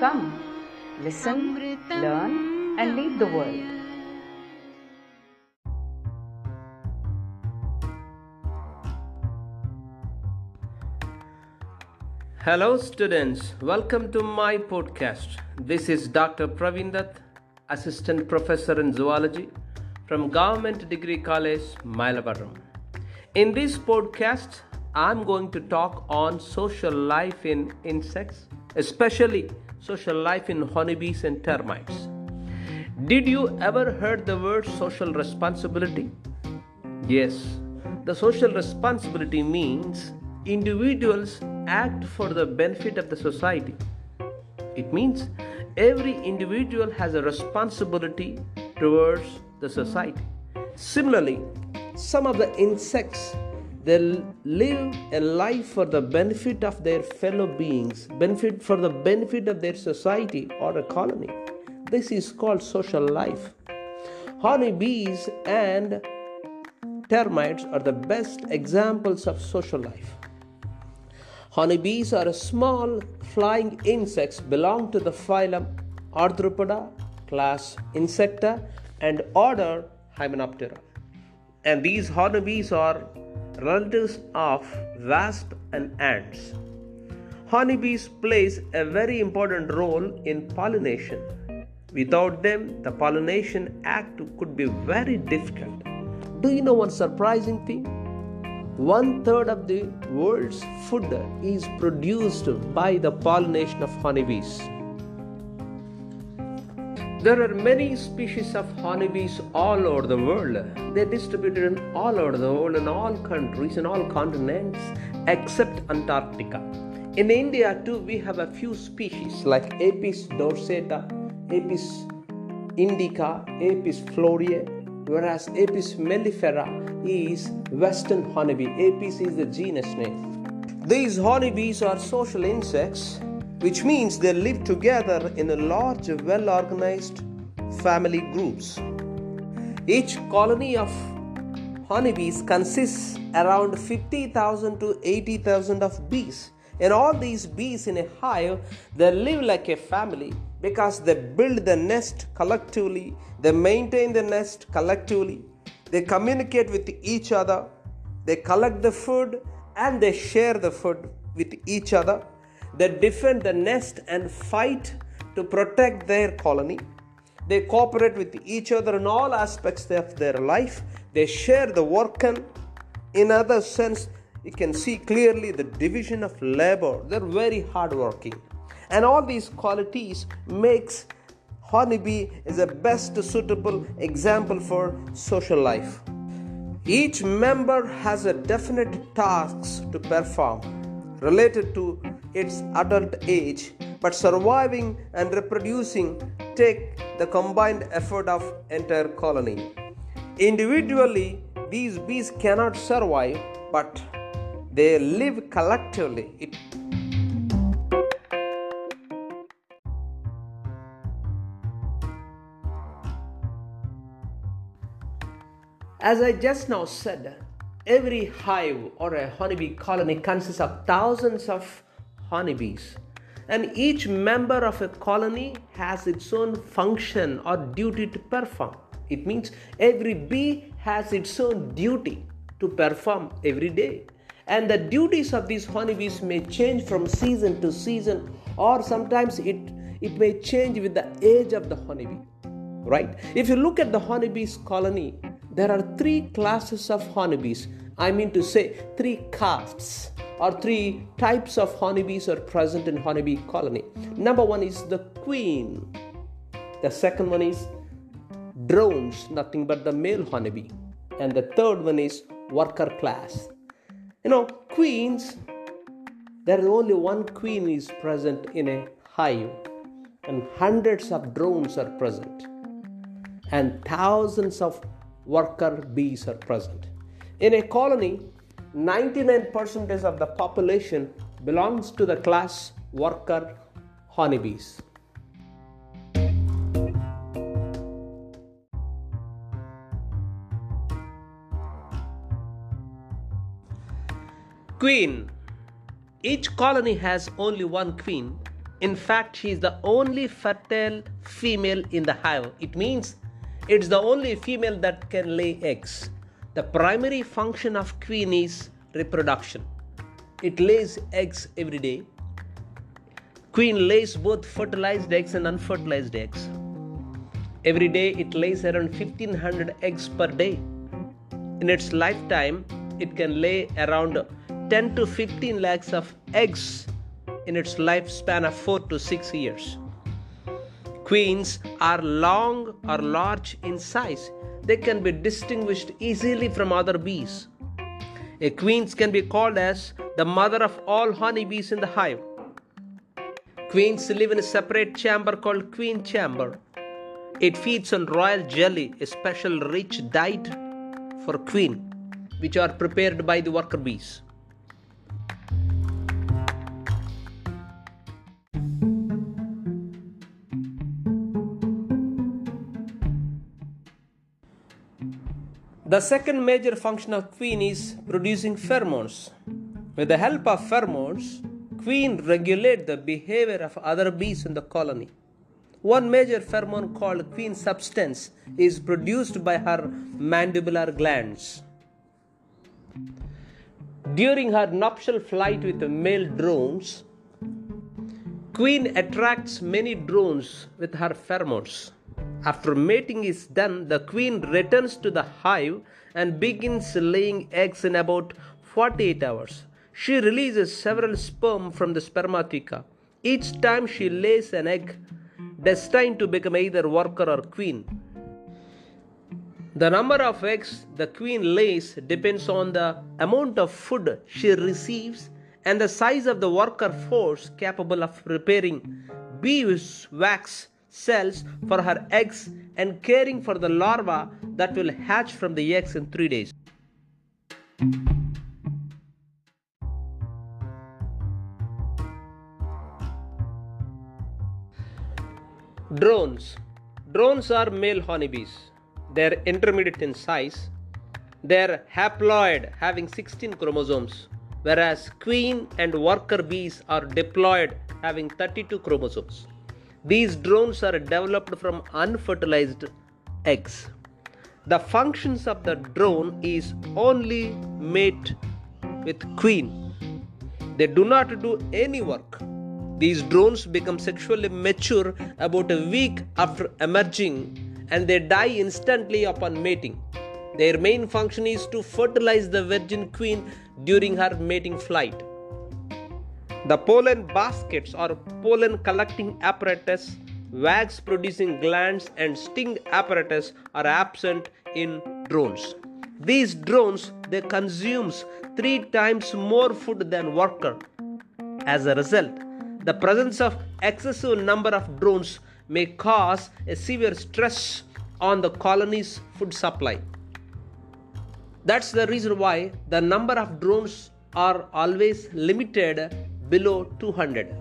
Come, listen, learn, and lead the world. Hello, students. Welcome to my podcast. This is Dr. Praveen Dutt, Assistant Professor in Zoology from Government Degree College, Mylavaram. In this podcast, I'm going to talk on social life in insects, especially social life in honeybees and termites. Did you ever heard the word social responsibility? Yes, the social responsibility means individuals act for the benefit of the society. It means every individual has a responsibility towards the society. Similarly, some of the insects they live a life for the benefit of their fellow beings, benefit for the benefit of their society or a colony. This is called social life. Honeybees and termites are the best examples of social life. Honeybees are small flying insects belong to the phylum Arthropoda, class Insecta, and order Hymenoptera. And these honeybees are relatives of wasp and ants. Honeybees plays a very important role in pollination. Without them, the pollination act could be very difficult. Do you know one surprising thing? One third of the world's food is produced by the pollination of honeybees. There are many species of honeybees all over the world. They're distributed in all over the world, in all countries, in all continents, except Antarctica. In India, too, we have a few species like Apis dorsata, Apis indica, Apis florea, whereas Apis mellifera is western honeybee. Apis is the genus name. These honeybees are social insects which means they live together in a large, well organized family groups. Each colony of honeybees consists around 50,000 to 80,000 of bees. And all these bees in a hive, they live like a family because they build the nest collectively, they maintain the nest collectively, they communicate with each other, they collect the food, and they share the food with each other they defend the nest and fight to protect their colony. They cooperate with each other in all aspects of their life. They share the work and in other sense you can see clearly the division of labor. They're very hardworking. And all these qualities makes honeybee is the best suitable example for social life. Each member has a definite tasks to perform related to its adult age, but surviving and reproducing take the combined effort of entire colony. Individually, these bees cannot survive, but they live collectively. It As I just now said, every hive or a honeybee colony consists of thousands of honeybees. And each member of a colony has its own function or duty to perform. It means every bee has its own duty to perform every day. And the duties of these honeybees may change from season to season, or sometimes it, it may change with the age of the honeybee. Right? If you look at the honeybees colony, there are three classes of honeybees. I mean to say, three castes or three types of honeybees are present in honeybee colony. Number one is the queen. The second one is drones, nothing but the male honeybee. And the third one is worker class. You know, queens, there is only one queen is present in a hive. and hundreds of drones are present, and thousands of worker bees are present. In a colony, 99% of the population belongs to the class worker honeybees. Queen. Each colony has only one queen. In fact, she is the only fertile female in the hive. It means it's the only female that can lay eggs. The primary function of queen is reproduction. It lays eggs every day. Queen lays both fertilized eggs and unfertilized eggs. Every day it lays around 1500 eggs per day. In its lifetime, it can lay around 10 to 15 lakhs of eggs in its lifespan of 4 to 6 years. Queens are long or large in size. They can be distinguished easily from other bees. A queen can be called as the mother of all honeybees in the hive. Queens live in a separate chamber called queen chamber. It feeds on royal jelly, a special rich diet for queen, which are prepared by the worker bees. The second major function of queen is producing pheromones. With the help of pheromones, queen regulate the behavior of other bees in the colony. One major pheromone called queen substance is produced by her mandibular glands. During her nuptial flight with the male drones, queen attracts many drones with her pheromones. After mating is done, the queen returns to the hive and begins laying eggs in about 48 hours. She releases several sperm from the spermatheca. Each time she lays an egg destined to become either worker or queen. The number of eggs the queen lays depends on the amount of food she receives and the size of the worker force capable of preparing beeswax cells for her eggs and caring for the larva that will hatch from the eggs in three days. Drones. Drones are male honeybees. They are intermediate in size. They are haploid, having 16 chromosomes, whereas queen and worker bees are diploid, having 32 chromosomes. These drones are developed from unfertilized eggs. The functions of the drone is only mate with queen. They do not do any work. These drones become sexually mature about a week after emerging and they die instantly upon mating. Their main function is to fertilize the virgin queen during her mating flight. The pollen baskets or pollen collecting apparatus, wax producing glands, and sting apparatus are absent in drones. These drones they consumes three times more food than worker. As a result, the presence of excessive number of drones may cause a severe stress on the colony's food supply. That's the reason why the number of drones are always limited below 200.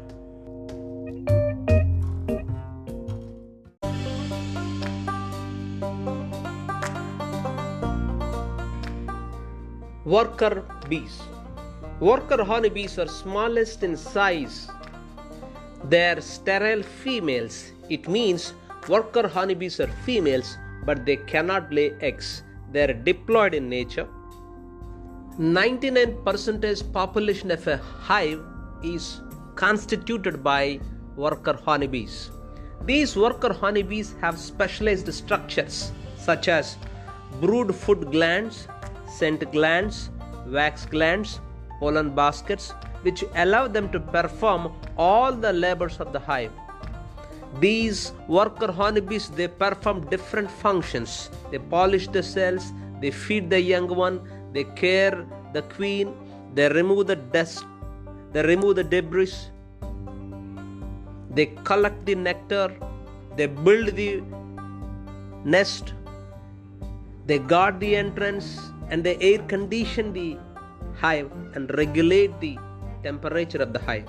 Worker bees. Worker honeybees are smallest in size. They are sterile females. It means worker honeybees are females, but they cannot lay eggs. They are diploid in nature. 99% population of a hive is constituted by worker honeybees. These worker honeybees have specialized structures such as brood food glands, scent glands, wax glands, pollen baskets, which allow them to perform all the labors of the hive. These worker honeybees they perform different functions. They polish the cells, they feed the young one, they care the queen, they remove the dust they remove the debris. They collect the nectar, they build the nest, they guard the entrance, and they air condition the hive and regulate the temperature of the hive.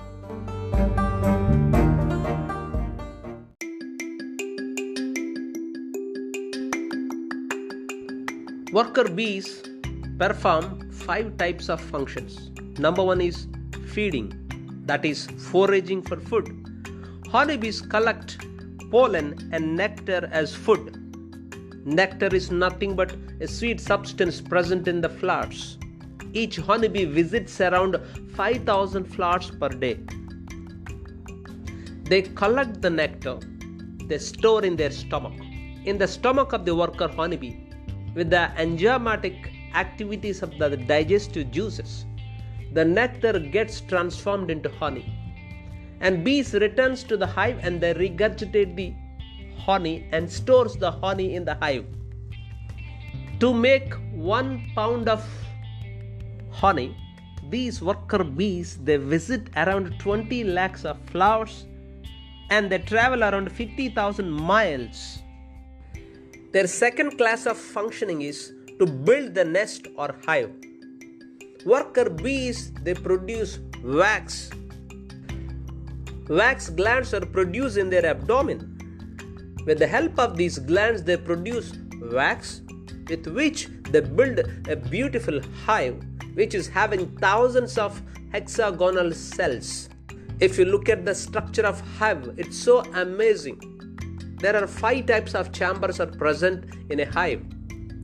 Worker bees perform five types of functions. Number one is feeding, that is, foraging for food. Honeybees collect pollen and nectar as food. Nectar is nothing but a sweet substance present in the flowers. Each honeybee visits around 5000 flowers per day. They collect the nectar, they store in their stomach. In the stomach of the worker honeybee, with the enzymatic activities of the digestive juices, the nectar gets transformed into honey. And bees returns to the hive and they regurgitate the honey and stores the honey in the hive. To make one pound of honey, these worker bees they visit around 20 lakhs of flowers and they travel around 50,000 miles. Their second class of functioning is to build the nest or hive. Worker bees they produce wax. Wax glands are produced in their abdomen. With the help of these glands, they produce wax with which they build a beautiful hive which is having thousands of hexagonal cells. If you look at the structure of hive, it's so amazing. There are five types of chambers are present in a hive.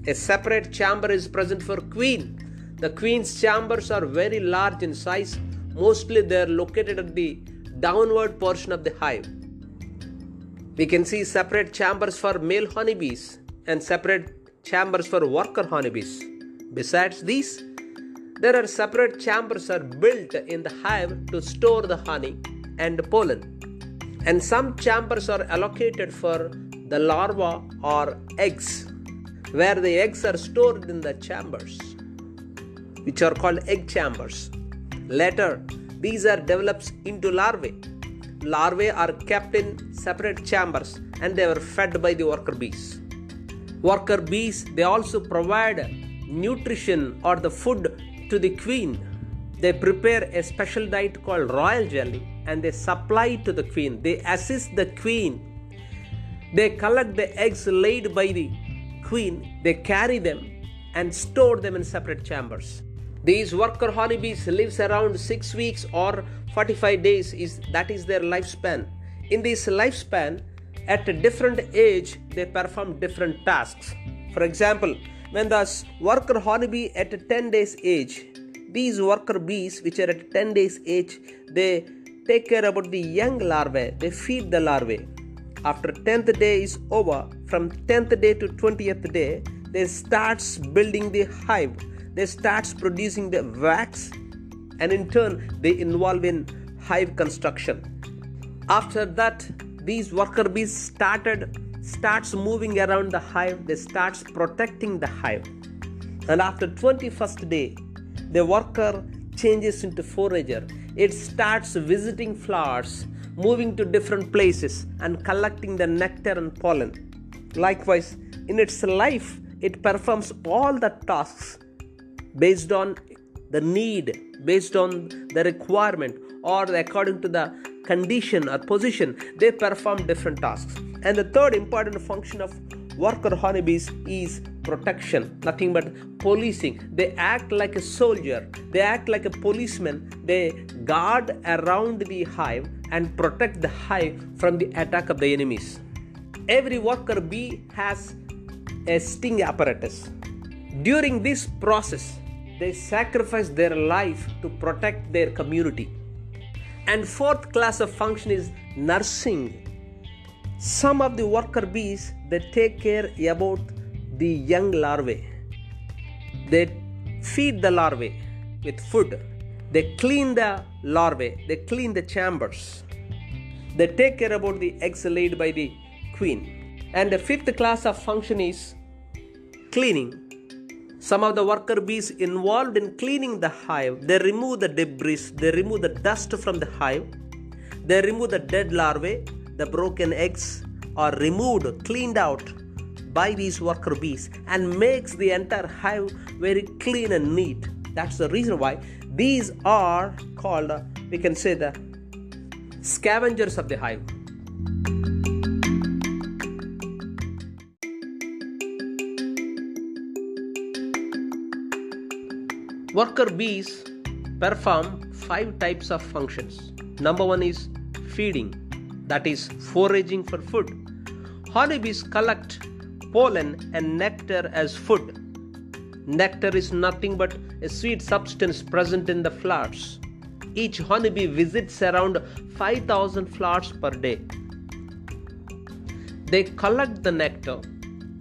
A separate chamber is present for queen. The queen's chambers are very large in size. Mostly they are located at the downward portion of the hive. We can see separate chambers for male honeybees and separate chambers for worker honeybees. Besides these, there are separate chambers are built in the hive to store the honey and pollen. And some chambers are allocated for the larva or eggs, where the eggs are stored in the chambers, which are called egg chambers. Later, these are developed into larvae. Larvae are kept in separate chambers and they were fed by the worker bees. Worker bees they also provide nutrition or the food to the queen. They prepare a special diet called royal jelly and they supply to the queen. They assist the queen. They collect the eggs laid by the queen, they carry them and store them in separate chambers. These worker honeybees lives around 6 weeks or 45 days is that is their lifespan. In this lifespan at a different age they perform different tasks. For example, when the worker honeybee at 10 days age, these worker bees which are at 10 days age, they take care about the young larvae, they feed the larvae. After 10th day is over, from 10th day to 20th day, they starts building the hive. They starts producing the wax and in turn they involve in hive construction. After that, these worker bees started starts moving around the hive, they starts protecting the hive. And after 21st day, the worker changes into forager. It starts visiting flowers, moving to different places and collecting the nectar and pollen. Likewise, in its life, it performs all the tasks based on the need, based on the requirement, or according to the condition or position, they perform different tasks. And the third important function of worker honeybees is protection, nothing but policing. They act like a soldier, they act like a policeman, they guard around the hive and protect the hive from the attack of the enemies. Every worker bee has a sting apparatus. During this process, they sacrifice their life to protect their community. And fourth class of function is nursing some of the worker bees they take care about the young larvae. They feed the larvae with food. They clean the larvae. They clean the chambers. They take care about the eggs laid by the queen. And the fifth class of function is cleaning. Some of the worker bees involved in cleaning the hive, they remove the debris, they remove the dust from the hive They remove the dead larvae, the broken eggs are removed, cleaned out by these worker bees and makes the entire hive very clean and neat. That's the reason why these are called, we can say, the scavengers of the hive. Worker bees perform five types of functions. Number one is feeding, that is, foraging for food. Honeybees collect pollen and nectar as food. Nectar is nothing but a sweet substance present in the flowers. Each honeybee visits around 5000 flowers per day. They collect the nectar,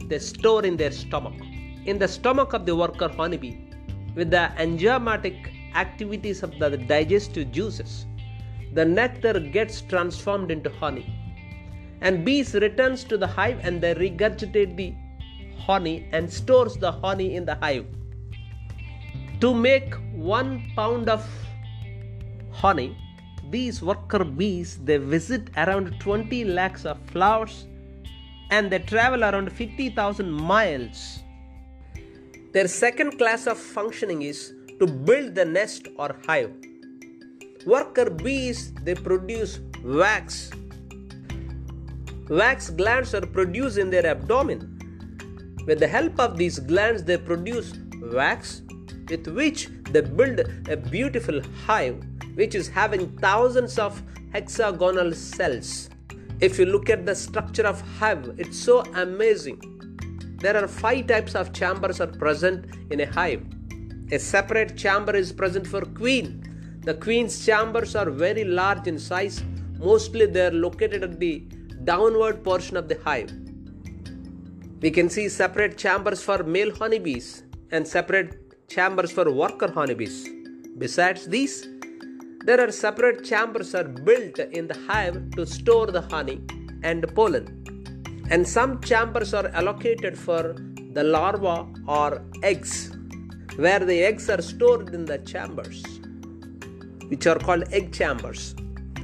they store in their stomach. In the stomach of the worker honeybee, with the enzymatic activities of the digestive juices, the nectar gets transformed into honey. And bees returns to the hive and they regurgitate the honey and stores the honey in the hive. To make one pound of honey, these worker bees they visit around 20 lakhs of flowers and they travel around 50,000 miles. Their second class of functioning is to build the nest or hive. Worker bees they produce wax. Wax glands are produced in their abdomen. With the help of these glands, they produce wax with which they build a beautiful hive which is having thousands of hexagonal cells. If you look at the structure of hive, it's so amazing. There are five types of chambers are present in a hive. A separate chamber is present for queen. The queen's chambers are very large in size. Mostly they are located at the downward portion of the hive. We can see separate chambers for male honeybees and separate chambers for worker honeybees. Besides these, there are separate chambers are built in the hive to store the honey and pollen. And some chambers are allocated for the larva or eggs, where the eggs are stored in the chambers, which are called egg chambers.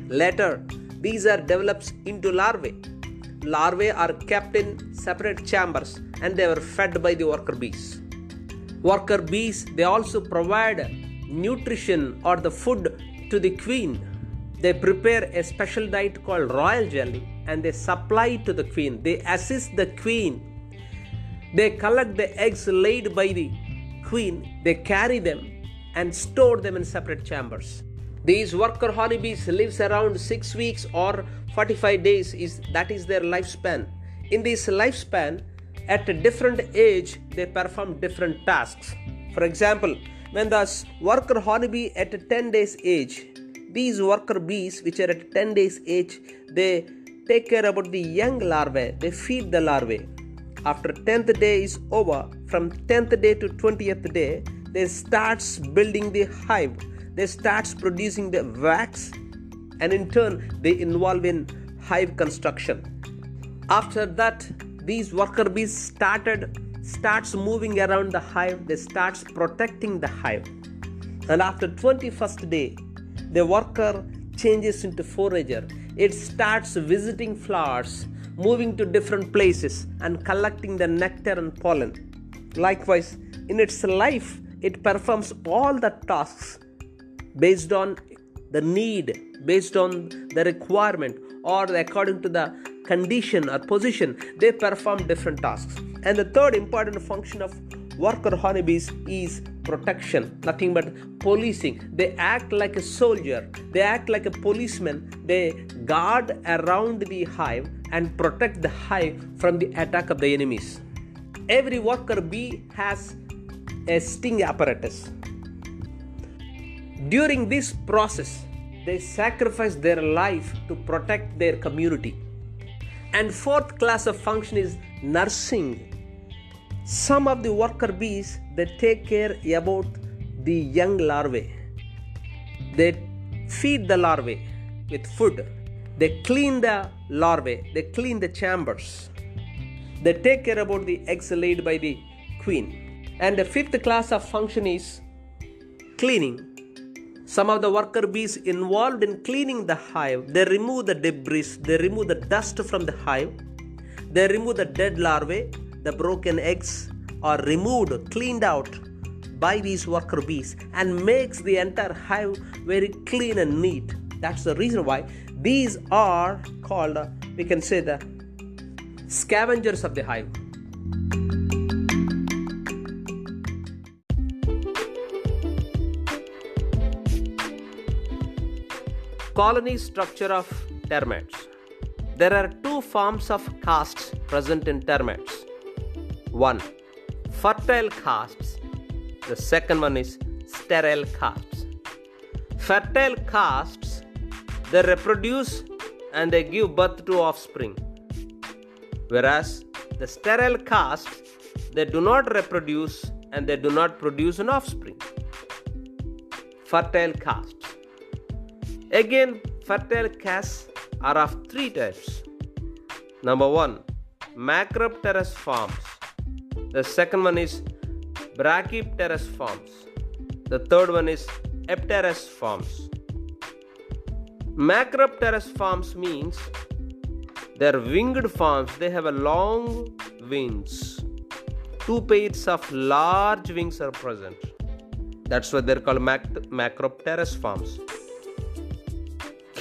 Later, these are developed into larvae. Larvae are kept in separate chambers and they are fed by the worker bees. Worker bees they also provide nutrition or the food to the queen. They prepare a special diet called royal jelly and they supply to the queen. They assist the queen. They collect the eggs laid by the queen, they carry them and store them in separate chambers. These worker honeybees lives around 6 weeks or 45 days is that is their lifespan. In this lifespan at a different age they perform different tasks. For example, when the worker honeybee at 10 days age these worker bees which are at 10 days age they take care about the young larvae. They feed the larvae. After 10th day is over from 10th day to 20th day they starts building the hive. They starts producing the wax and in turn they involve in hive construction. After that these worker bees started starts moving around the hive. They starts protecting the hive. And after 21st day the worker changes into forager it starts visiting flowers moving to different places and collecting the nectar and pollen. Likewise in its life it performs all the tasks based on the need based on the requirement or according to the condition or position they perform different tasks. And the third important function of worker honeybees is protection nothing but policing. They act like a soldier. They act like a policeman. They guard around the hive and protect the hive from the attack of the enemies. Every worker bee has a sting apparatus. During this process they sacrifice their life to protect their community. And fourth class of function is nursing some of the worker bees they take care about the young larvae. They feed the larvae with food. They clean the larvae. They clean the chambers. They take care about the eggs laid by the queen. And the fifth class of function is cleaning. Some of the worker bees involved in cleaning the hive, they remove the debris, they remove the dust from the hive, they remove the dead larvae, the broken eggs are removed, cleaned out by these worker bees and makes the entire hive very clean and neat. That's the reason why these are called, uh, we can say, the scavengers of the hive. Colony structure of termites. There are two forms of castes present in termites. One, fertile castes. The second one is sterile castes. Fertile castes, they reproduce and they give birth to offspring. Whereas the sterile castes, they do not reproduce and they do not produce an offspring. Fertile castes. Again, fertile castes are of three types. Number one, macropterous forms. The second one is brachypterous forms. The third one is apterous forms. Macropterous forms means they're winged forms. They have a long wings. Two pairs of large wings are present. That's why they're called mac- macropterous forms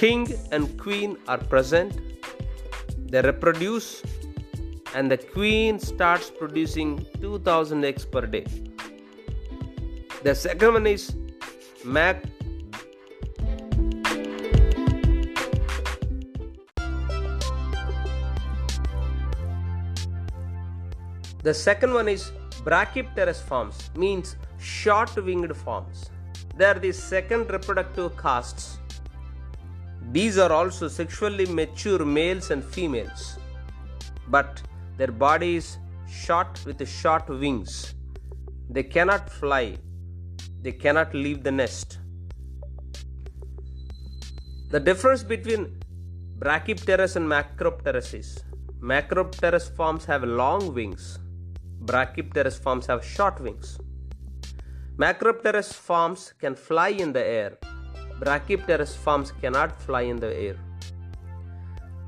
king and queen are present they reproduce and the queen starts producing 2000 eggs per day. The second one is mac. The second one is brachypterous forms means short winged forms they are the second reproductive castes. These are also sexually mature males and females, but their body is short with short wings. They cannot fly, they cannot leave the nest. The difference between Brachypterous and Macropterous is Macropterous forms have long wings, Brachypterous forms have short wings. Macropterous forms can fly in the air, Brachypterous forms cannot fly in the air.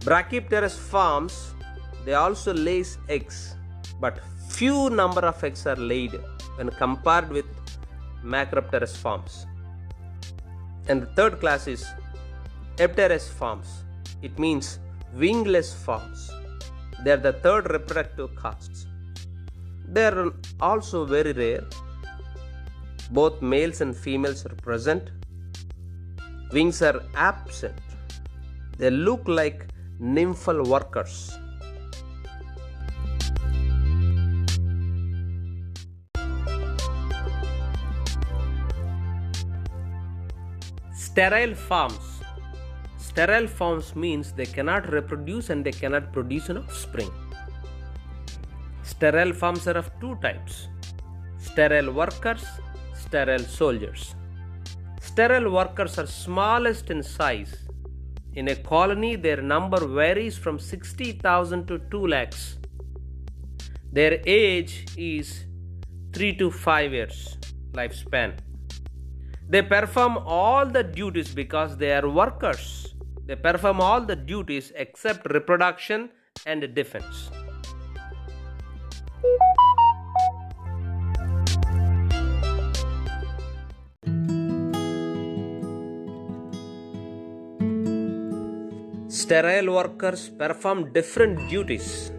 Brachypterous forms they also lays eggs, but few number of eggs are laid when compared with Macropterous forms. And the third class is Apterous forms. It means wingless forms. They are the third reproductive castes. They are also very rare. Both males and females are present wings are absent. They look like nymphal workers. Sterile forms. Sterile forms means they cannot reproduce and they cannot produce an offspring. Sterile forms are of two types sterile workers, sterile soldiers. Sterile workers are smallest in size. In a colony, their number varies from 60,000 to 2 lakhs. Their age is 3 to 5 years lifespan. They perform all the duties because they are workers. They perform all the duties except reproduction and defense. sterile workers perform different duties.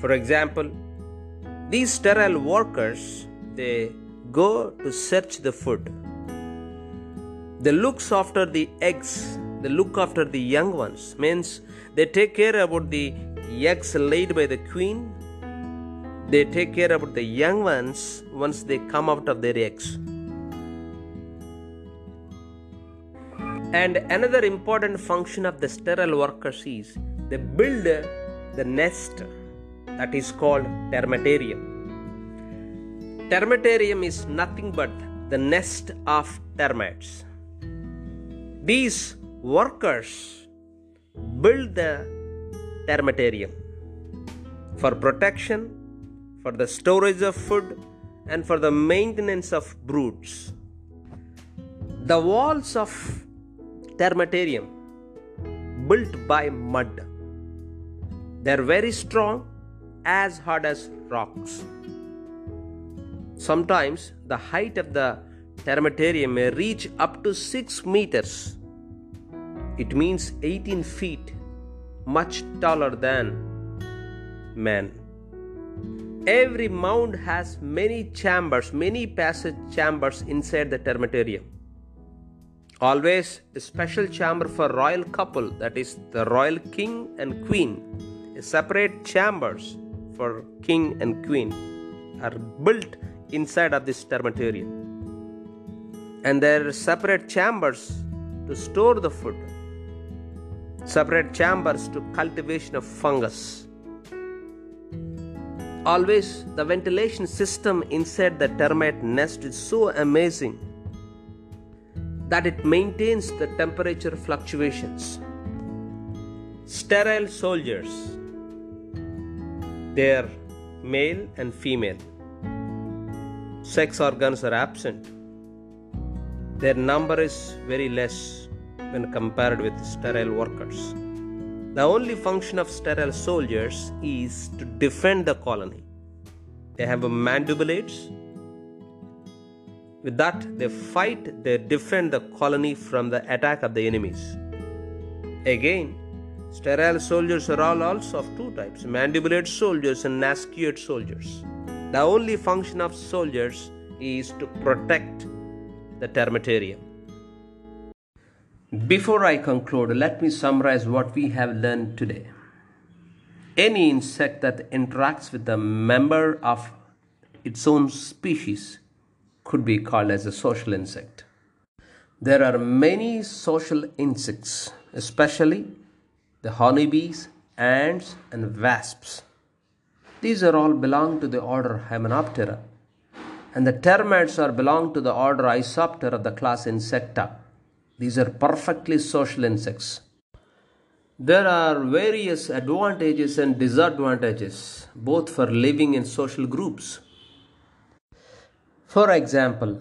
For example, these sterile workers they go to search the food. They look after the eggs, they look after the young ones. Means they take care about the eggs laid by the queen. They take care about the young ones once they come out of their eggs. And another important function of the sterile workers is they build the nest that is called termitarium. Termitarium is nothing but the nest of termites. These workers build the termitarium for protection, for the storage of food, and for the maintenance of broods. The walls of termitarium built by mud. They're very strong, as hard as rocks. Sometimes the height of the termitarium may reach up to 6 meters. It means 18 feet, much taller than man. Every mound has many chambers, many passage chambers inside the termitarium. Always a special chamber for royal couple, that is the royal king and queen. Separate chambers for king and queen are built inside of this termitarium. And there are separate chambers to store the food, separate chambers to cultivation of fungus Always, the ventilation system inside the termite nest is so amazing that it maintains the temperature fluctuations. Sterile soldiers, they are male and female. Sex organs are absent. Their number is very less when compared with sterile workers. The only function of sterile soldiers is to defend the colony. They have mandibulates. With that, they fight, they defend the colony from the attack of the enemies. Again, sterile soldiers are all also of two types mandibulate soldiers and nasute soldiers. The only function of soldiers is to protect the termitarium. Before I conclude, let me summarize what we have learned today. Any insect that interacts with a member of its own species could be called as a social insect. There are many social insects, especially the honeybees, ants, and wasps. These are all belong to the order Hymenoptera, and the termites are belong to the order Isoptera of the class Insecta. These are perfectly social insects. There are various advantages and disadvantages both for living in social groups. For example,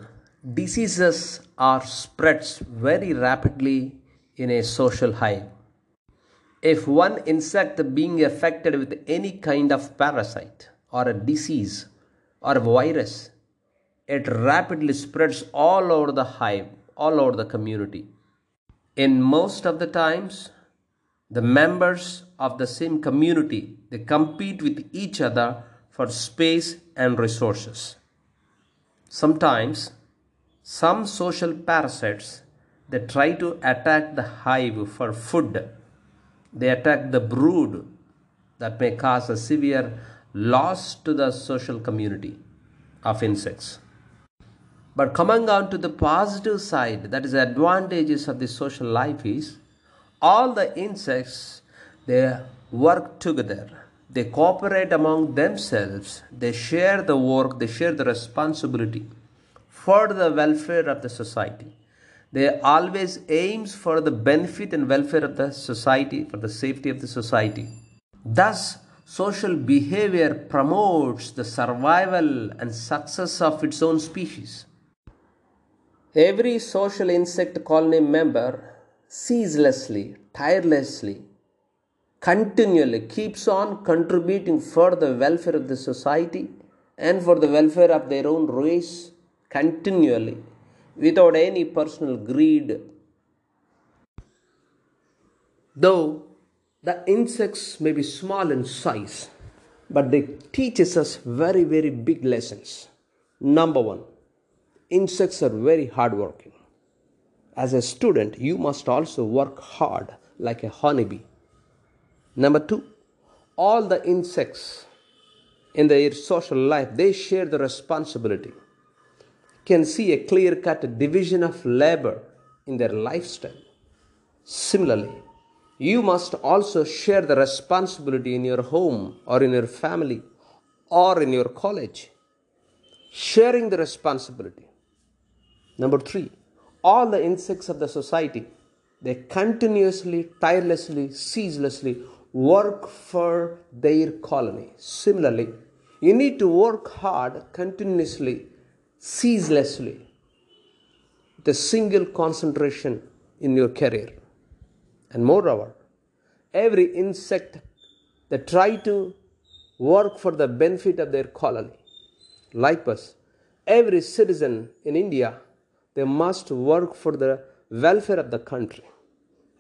diseases are spreads very rapidly in a social hive. If one insect being affected with any kind of parasite or a disease or a virus, it rapidly spreads all over the hive all over the community. In most of the times, the members of the same community they compete with each other for space and resources. Sometimes some social parasites they try to attack the hive for food. They attack the brood that may cause a severe loss to the social community of insects. But coming on to the positive side, that is the advantages of the social life is all the insects they work together. They cooperate among themselves. They share the work, they share the responsibility for the welfare of the society. They always aims for the benefit and welfare of the society, for the safety of the society. Thus, social behavior promotes the survival and success of its own species. Every social insect colony member ceaselessly, tirelessly, continually keeps on contributing for the welfare of the society and for the welfare of their own race continually without any personal greed. Though the insects may be small in size, but they teaches us very, very big lessons. Number one, insects are very hardworking. As a student, you must also work hard like a honeybee. Number two, all the insects in their social life they share the responsibility. Can see a clear cut division of labor in their lifestyle. Similarly, you must also share the responsibility in your home or in your family or in your college. Sharing the responsibility. Number three, all the insects of the society, they continuously, tirelessly, ceaselessly work for their colony. Similarly, you need to work hard, continuously, ceaselessly the single concentration in your career. And moreover, every insect that try to work for the benefit of their colony. Likewise, every citizen in India, they must work for the welfare of the country.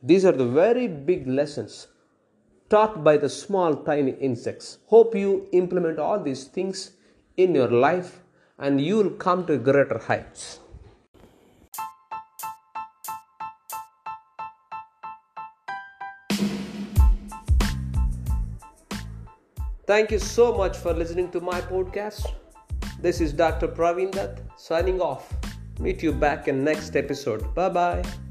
These are the very big lessons taught by the small tiny insects. Hope you implement all these things in your life and you will come to greater heights. Thank you so much for listening to my podcast. This is Dr. Praveen Dutt signing off. Meet you back in next episode. Bye bye.